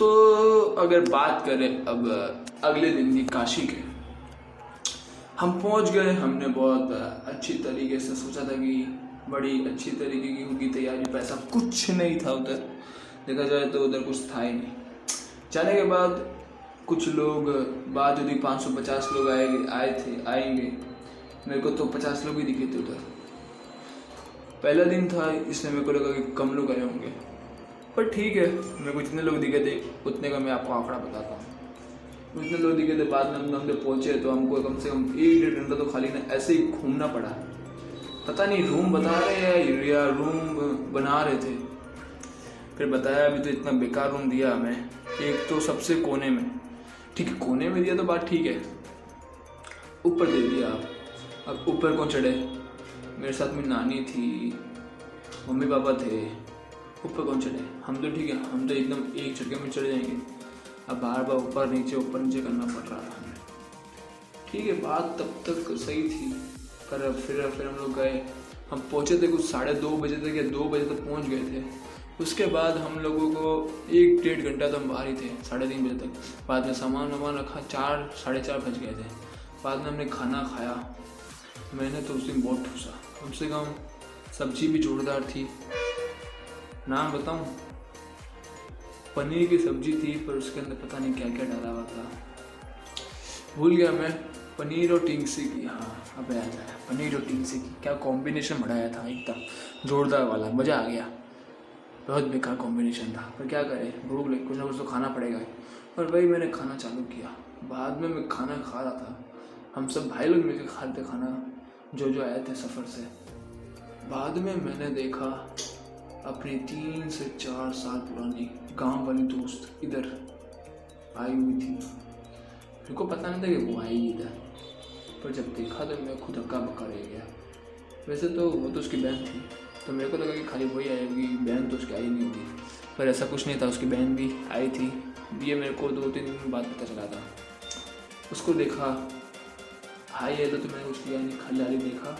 तो अगर बात करें अब अगले दिन की काशी के, हम पहुँच गए, हमने बहुत अच्छी तरीके से सोचा था कि बड़ी अच्छी तरीके की होगी तैयारी, पैसा कुछ नहीं था उधर। देखा जाए तो उधर कुछ था ही नहीं। जाने के बाद कुछ लोग, बाद यदि पाँच सौ पचास लोग आए आए थे, आएँगे। मेरे को तो पचास लोग ही दिखे थे उधर। पहला दिन था, इसलिए मेरे को लगा कि कम लोग आए होंगे। पर ठीक है, मेरे को जितने लोग दिखे थे, उतने का मैं आपको आंकड़ा बताता हूँ। उतने लोग दिखे थे, बाद में हम जब पहुँचे तो हमको कम से कम एक डेढ़ घंटा तो खाली ना ऐसे ही घूमना पड़ा। पता नहीं रूम बता रहे हैं या रूम बना रहे थे? फिर बताया, अभी तो इतना बेकार रूम दिया हमें। एक तो सबसे कोने में। ठीक है, कोने में दिया तो बात ठीक है। ऊपर दे दिया आप। अब ऊपर कौन चढ़े? मेरे साथ में नानी थी, मम्मी पापा थे। ऊपर कौन चढ़े हम तो ठीक है, हम तो एकदम एक झटके में चढ़ जाएँगे। अब बार बार ऊपर, नीचे ऊपर, नीचे करना पड़ रहा था हमें ठीक है, बात तब तक सही थी। पर फिर फिर हम लोग गए। हम पहुँचे थे कुछ साढ़े दो बजे तक या दो बजे तक पहुँच गए थे। उसके बाद हम लोगों को एक डेढ़ घंटा तो हम बाहर ही थे, साढ़े तीन बजे तक। बाद में सामान वामान रखा, चार, साढ़े चार बज गए थे। बाद में हमने खाना खाया। मैंने तो उस दिन बहुत ठूसा। कम से कम सब्ज़ी भी जोरदार थी। नाम बताऊँ? पनीर की सब्ज़ी थी, पर उसके अंदर पता नहीं क्या क्या डाला हुआ था। भूल गया मैं, पनीर और टिंगसी की। हाँ अब याद आया पनीर और टिंगसी की। क्या कॉम्बिनेशन बढ़ाया था, एकदम जोरदार वाला, मज़ा आ गया। बहुत बेकार कॉम्बिनेशन था, पर क्या करें, भूख लगे, कुछ ना कुछ तो खाना पड़ेगा और भाई मैंने खाना चालू किया। बाद में मैं खाना खा रहा था। हम सब भाई लोग मिलकर खाते खाना, जो जो आए थे सफ़र से। बाद में मैंने देखा अपनी तीन से चार साल पुरानी गाँव वाली दोस्त इधर आई हुई थी। मेरे को पता नहीं था कि वो आई इधर पर जब देखा तो मैं खुद हक्का बक्का रह गया। वैसे तो वो तो उसकी बहन थी तो मेरे को लगा कि खाली वही आएगी बहन तो उसकी आई नहीं होगी। पर ऐसा कुछ नहीं था उसकी बहन भी आई थी। ये मेरे को दो तीन दिन बाद पता चला था। उसको देखा आई है तो, मैंने उसकी किया नहीं खाली देखा।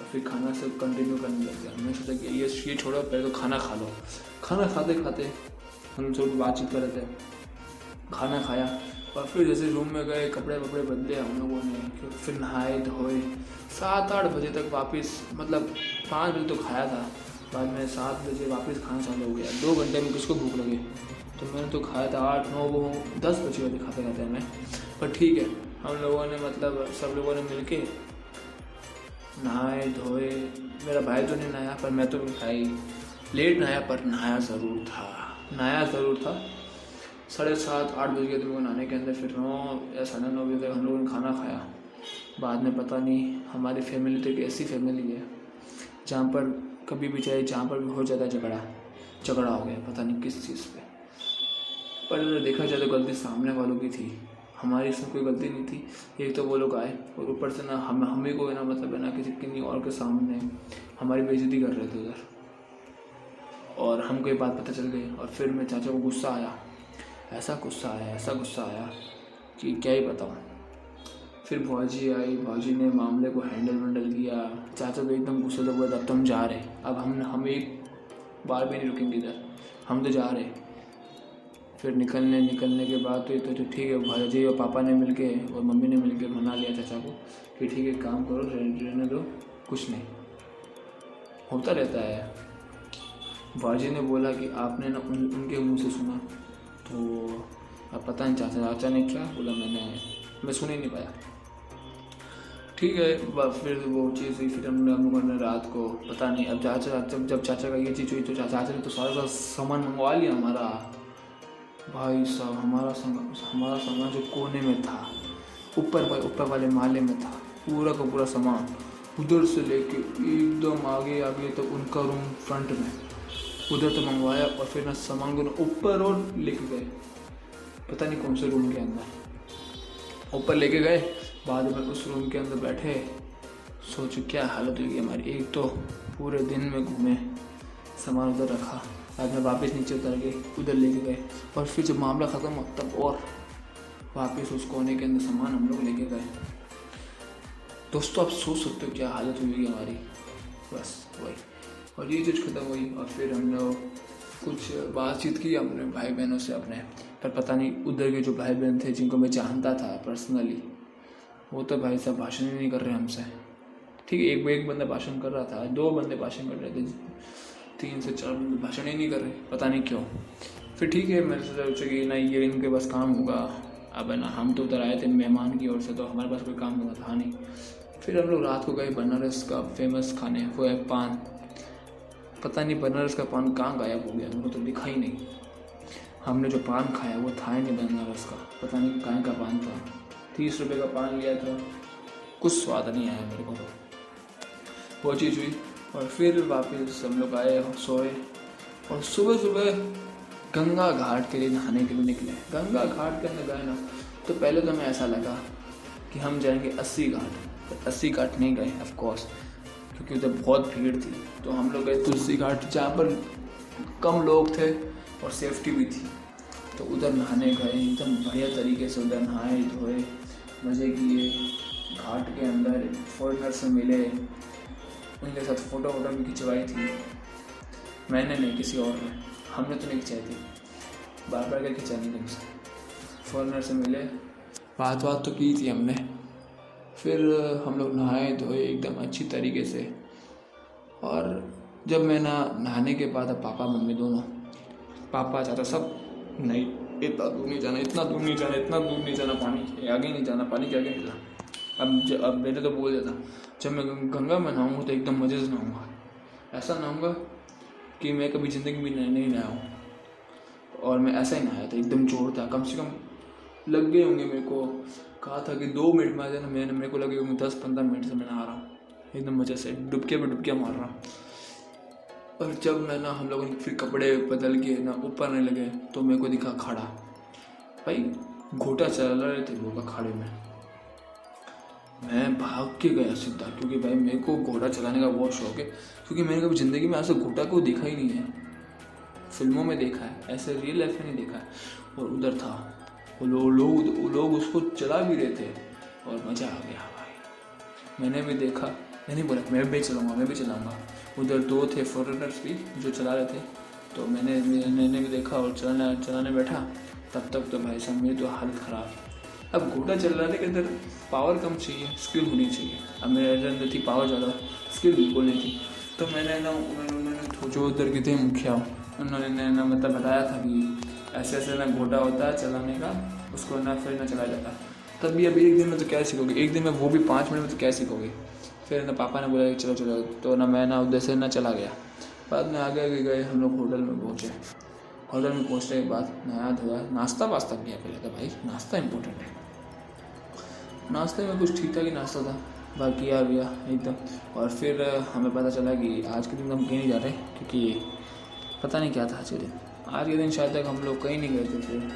और फिर खाना से कंटिन्यू करने लग गया। मैंने सोचा कि ये ये छोड़ो, पहले तो खाना खा लो। खाना खाते खाते हम थोड़ी बातचीत कर रहे थे। खाना खाया और फिर जैसे रूम में गए, कपड़े वपड़े बदले, हम लोगों ने फिर नहाए, धोए। सात आठ बजे तक वापस मतलब पाँच बजे तो खाया था। बाद में सात बजे वापस खाना चालू हो गया। दो घंटे में किसको भूख लगे? तो मैंने तो खाया था आठ, नौ, वो दस बजे बजे खाते खाते हमें। पर ठीक है, हम लोगों ने मतलब सब लोगों ने मिल के नहाए, धोए। मेरा भाई तो नहीं नहाया, पर मैं तो खाई लेट नहाया, पर नहाया ज़रूर था। नहाया ज़रूर था। साढ़े सात, आठ बज गए थे मेरे नहाने के अंदर, फिर नौ या साढ़े नौ बजे तक हम लोगों ने खाना खाया। बाद में पता नहीं, हमारी फैमिली तो एक ऐसी फैमिली है, जहाँ पर कभी भी चाहे, जहाँ पर भी हो जाता झगड़ा। झगड़ा हो गया, पता नहीं किस चीज़ पे। पर देखा जाए तो गलती सामने वालों की थी। हमारी इसमें कोई गलती नहीं थी। एक तो वो लोग आए और ऊपर से ना हम, हमें को ना मतलब है ना किसी, किन्हीं और के सामने हमारी बेइज्जती कर रहे थे उधर। और हमको ये बात पता चल गई और फिर मेरे चाचा को गुस्सा आया। ऐसा गुस्सा आया, ऐसा गुस्सा आया कि क्या ही बताऊँ। फिर भाजी आई, भाजी ने मामले को हैंडल वैंडल किया। चाचा तो एकदम गुस्से से बोला अब तो हम जा रहे। अब हम हम एक बार भी नहीं रुकेंगे इधर। हम तो जा रहे। फिर निकलने निकलने के बाद तो ये तो, तो ठीक है भाजी और पापा ने मिलके और मम्मी ने मिलके मना लिया चाचा को कि ठीक है काम करो रहने दो कुछ नहीं। होता रहता है। भाजी ने बोला कि आपने ना उन, उनके मुँह से सुना। तो अब पता नहीं चाचा चाचा ने क्या बोला मैंने मैं सुन ही नहीं पाया। ठीक है फिर वो चीज़ हुई फिर हमने हम लोगों ने रात को पता नहीं अब चाचा जब जब चाचा का ये चीज़ हुई तो चाचा ने तो सारा सामान मंगवा लिया हमारा। भाई साहब, हमारा सामान हमारा सामान जो कोने में था, ऊपर ऊपर वाले माले में था, पूरा का पूरा सामान, उधर से लेके एकदम आगे आगे तो उनका रूम फ्रंट में। उधर तो मंगवाया और फिर ना सामान को ऊपर और लेके गए। पता नहीं कौन से रूम के अंदर। ऊपर लेके गए, बाद में उस रूम के अंदर बैठे, सोचो क्या हालत हुई हमारी। एक तो पूरे दिन में घूमे, सामान उधर रखा। बाद में वापस नीचे उतर गए उधर लेके गए और फिर जब मामला ख़त्म हो तब और वापस उस कोने के अंदर सामान हम लोग लेके गए। दोस्तों, आप सोच सकते हो क्या हालत हुई हमारी। बस वही। और ये चीज़ ख़त्म हुई और फिर हम लोग कुछ बातचीत की अपने भाई बहनों से अपने। पर पता नहीं उधर के जो भाई बहन थे, जिनको मैं जानता था पर्सनली वो तो भाई साहब भाषण ही नहीं कर रहे हमसे। ठीक है, एक एक बंदा भाषण कर रहा था, दो बंदे भाषण कर रहे थे। तीन से चार बंदे भाषण ही नहीं कर रहे, पता नहीं क्यों। फिर ठीक है मैंने सोचा कि नहीं, ये इनके पास काम होगा। अब ना, हम तो उधर आए थे मेहमान की ओर से तो हमारे पास कोई काम होगा, था नहीं। फिर हम लोग रात को गए बनारस का फ़ेमस खाने, वो है पान। पता नहीं बनारस का पान कहाँ गायब हो गया, हमको तो दिखा ही नहीं। हमने जो पान खाया, वो था ही नहीं बनारस का। पता नहीं कहाँ का पान था। तीस रुपये का पान लिया था। कुछ स्वाद नहीं आया मेरे को। तो वो चीज़ हुई। और फिर वापस हम लोग आए और सोए। और सुबह सुबह गंगा घाट के लिए नहाने के लिए निकले। गंगा घाट के अंदर गए ना तो पहले तो हमें ऐसा लगा कि हम जाएँगे अस्सी घाट। तो अस्सी घाट नहीं गए ऑफकोर्स क्योंकि उधर बहुत भीड़ थी। तो हम लोग गए तुलसी घाट, जहाँ पर कम लोग थे और सेफ्टी भी थी। तो उधर नहाने गए, एकदम बढ़िया तरीके से उधर नहाए, धोए, मज़े किए। घाट के अंदर फॉरनर से मिले उनके साथ फ़ोटो वोटो भी खिंचवाई थी। मैंने नहीं, किसी और ने। हमने तो नहीं खिंचाई थी। बार बार क्या खिंचानी थी मुझसे फॉरनर से मिले। बात बात तो की थी हमने। फिर हम लोग नहाए धोए एकदम अच्छी तरीके से। और जब मैं ना, नहाने के बाद अब पापा, मम्मी दोनों। पापा, चाचा सब, नहीं, इतना दूर नहीं जाना, इतना दूर नहीं जाना, इतना दूर नहीं जाना, पानी आगे नहीं जाना, पानी के आगे नहीं जाना। अब अब मैंने तो बोल था, जब मैं गंगा में नहाऊँगा तो एकदम मज़े से नहाऊँगा। ऐसा नहाऊँगा कि मैं कभी ज़िंदगी में नहीं नहीं नहाया हूँ। और मैं ऐसा ही नहाया था, एकदम ज़ोर था, कम से कम लग गए होंगे मेरे को। कहा था कि दो मिनट में आ जाना, मैंने, मेरे को लगे होंगे दस पंद्रह मिनट से मैं नहा रहा हूँ। एकदम मज़े से डुबके पे डुबके मार रहा हूँ। और जब मैं ना, हम लोगों ने फिर कपड़े बदल के ना ऊपर नहीं लगे तो मेरे को दिखा खड़ा। भाई, घोटा चला रहे थे लोग अखाड़े मैं। भाग के गया सीधा क्योंकि भाई मेरे को घोड़ा चलाने का बहुत शौक है, क्योंकि मैंने कभी ज़िंदगी में ऐसे घोटा को देखा ही नहीं है। फ़िल्मों में देखा है, ऐसे रियल लाइफ में नहीं देखा है। और उधर था, वो लोग लोग लोग उसको चला भी रहे थे, और मज़ा आ गया भाई। मैंने भी देखा, मैंने बोला, मैं भी चलाऊँगा, मैं भी चलाऊँगा। उधर दो थे फॉरनर्स भी, जो चला रहे थे तो मैंने मैंने भी देखा और चलाने चलाने बैठा, तब तक तो भाई साहब मेरी तो हालत ख़राब अब घोड़ा चलाने के अंदर पावर कम चाहिए स्किल होनी चाहिए। अब मेरे अंदर थी पावर ज़्यादा स्किल बिल्कुल नहीं थी। तो मैंने ना उन्होंने जो उधर के थे मुखिया उन्होंने ना मतलब बताया था कि ऐसे ऐसे ना घोटा होता है चलाने का, उसको ना फिर ना चलाया जाता। तब भी अभी एक दिन में तो क्या सीखोगे? एक दिन में वो भी पाँच मिनट में तो क्या सीखोगे? फिर ना पापा ने बोला कि चलो चलो तो ना मैं ना उधर से ना चला गया। बाद में आगे गए, हम लोग होटल में पहुँचे। होटल में पहुँचने के बाद नया धोया, नाश्ता वास्ता किया पहले तो भाई, नाश्ता इम्पोर्टेंट है। नाश्ते में कुछ ठीक ठाक ही नाश्ता था? बाकी किया भैया एकदम। और फिर हमें पता चला कि आज के दिन हम कहीं नहीं जा रहे, क्योंकि पता नहीं क्या था आज के दिन। आज के दिन शायद तक हम लोग कहीं नहीं गए थे फिर।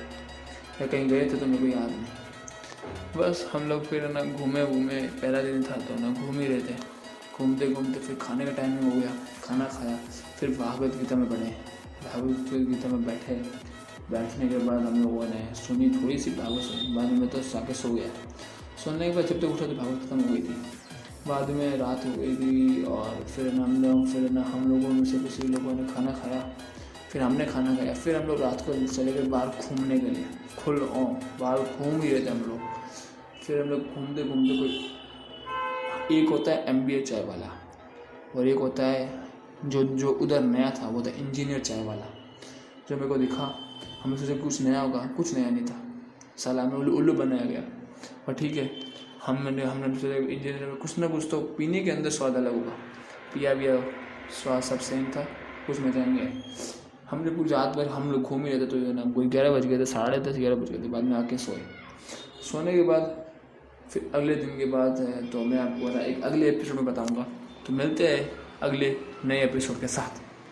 या कहीं गए थे तो मेरे को याद नहीं। बस हम लोग फिर ना घूमे घूमे, पहला दिन था तो ना घूम ही रहे थे। घूमते घूमते फिर खाने का टाइम हो गया, खाना खाया, फिर भागवत गीता में पढ़े भागवत गीता में बैठे बैठने के बाद हम लोगों ने सुनी थोड़ी सी भागवत सुनी। बाद में तो साके सो गया। सोने के बाद जब तक उठा तो भागवत खत्म हो गई थी। बाद में रात हो गई थी और फिर हम लोग, फिर ना हम लोगों में से किसी लोगों ने खाना खाया। फिर हमने खाना खाया। फिर हम लोग रात को चले गए बाहर घूमने के लिए। खुल बाहर घूम ही रहे थे हम लोग। फिर हम लोग घूमते घूमते कोई एक होता है एम चाय वाला। और एक होता है जो जो उधर नया था, वो था इंजीनियर चाय वाला। जो मेरे को दिखा, हमें सोचा कुछ नया होगा, कुछ नया नहीं था। साला में उल्लू उल्लू बनाया गया। और ठीक है, हमने हमने सोचा इंजीनियर में कुछ ना कुछ तो पीने के अंदर स्वाद अलग होगा। पिया पिया, स्वाद सब सेम था, कुछ मज़ा नहीं आया। हमने पूरी रात भर हम लोग घूम ही रहे थे तो जो ना, कोई ग्यारह बज गए थे, साढ़े दस, ग्यारह बज गए थे, बाद में आके सोए। सोने के बाद, फिर अगले दिन के बाद तो मैं आपको एक अगले एपिसोड में बताऊँगा। तो मिलते हैं। अगले नए एपिसोड के साथ।